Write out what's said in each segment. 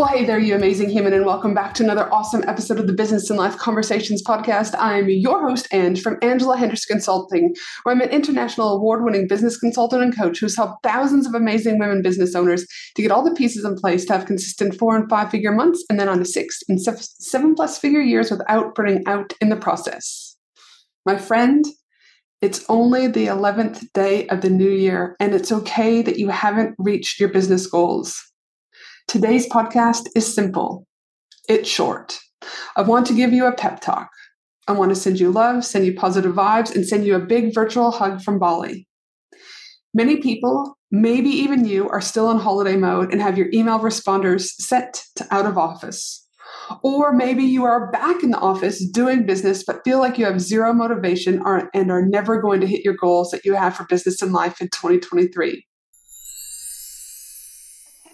Well, hey there, you amazing human, and welcome back to another awesome episode of the Business and Life Conversations podcast. I'm your host, Ange, from Angela Henderson Consulting, where I'm an international award winning business consultant and coach who's helped thousands of amazing women business owners to get all the pieces in place to have consistent four and five figure months and then on to six and seven plus figure years without burning out in the process. My friend, it's only the 11th day of the new year, and it's okay that you haven't reached your business goals. Today's podcast is simple, it's short. I want to give you a pep talk. I want to send you love, send you positive vibes, and send you a big virtual hug from Bali. Many people, maybe even you, are still in holiday mode and have your email responders set to out of office. Or maybe you are back in the office doing business, but feel like you have zero motivation and are never going to hit your goals that you have for business and life in 2023.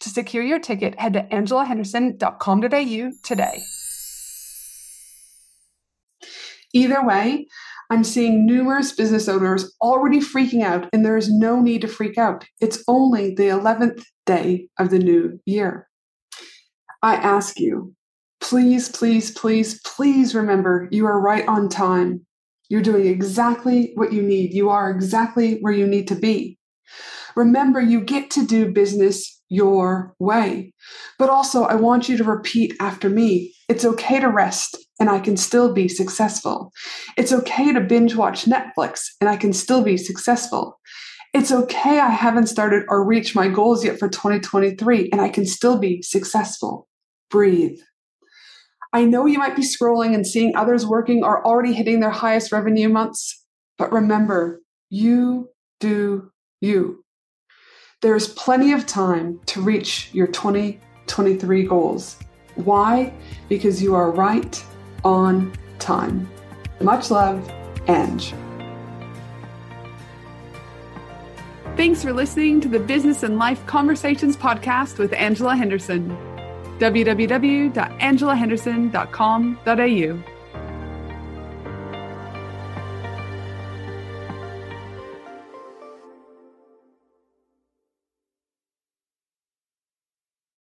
To secure your ticket, head to angelahenderson.com.au today. Either way, I'm seeing numerous business owners already freaking out, and there is no need to freak out. It's only the 11th day of the new year. I ask you, please, please, please, please remember you are right on time. You're doing exactly what you need. You are exactly where you need to be. Remember, you get to do business your way. But also, I want you to repeat after me. It's okay to rest and I can still be successful. It's okay to binge watch Netflix and I can still be successful. It's okay I haven't started or reached my goals yet for 2023 and I can still be successful. Breathe. I know you might be scrolling and seeing others working or already hitting their highest revenue months, but remember, you do you. There is plenty of time to reach your 2023 goals. Why? Because you are right on time. Much love, Ange. Thanks for listening to the Business and Life Conversations podcast with Angela Henderson. www.angelahenderson.com.au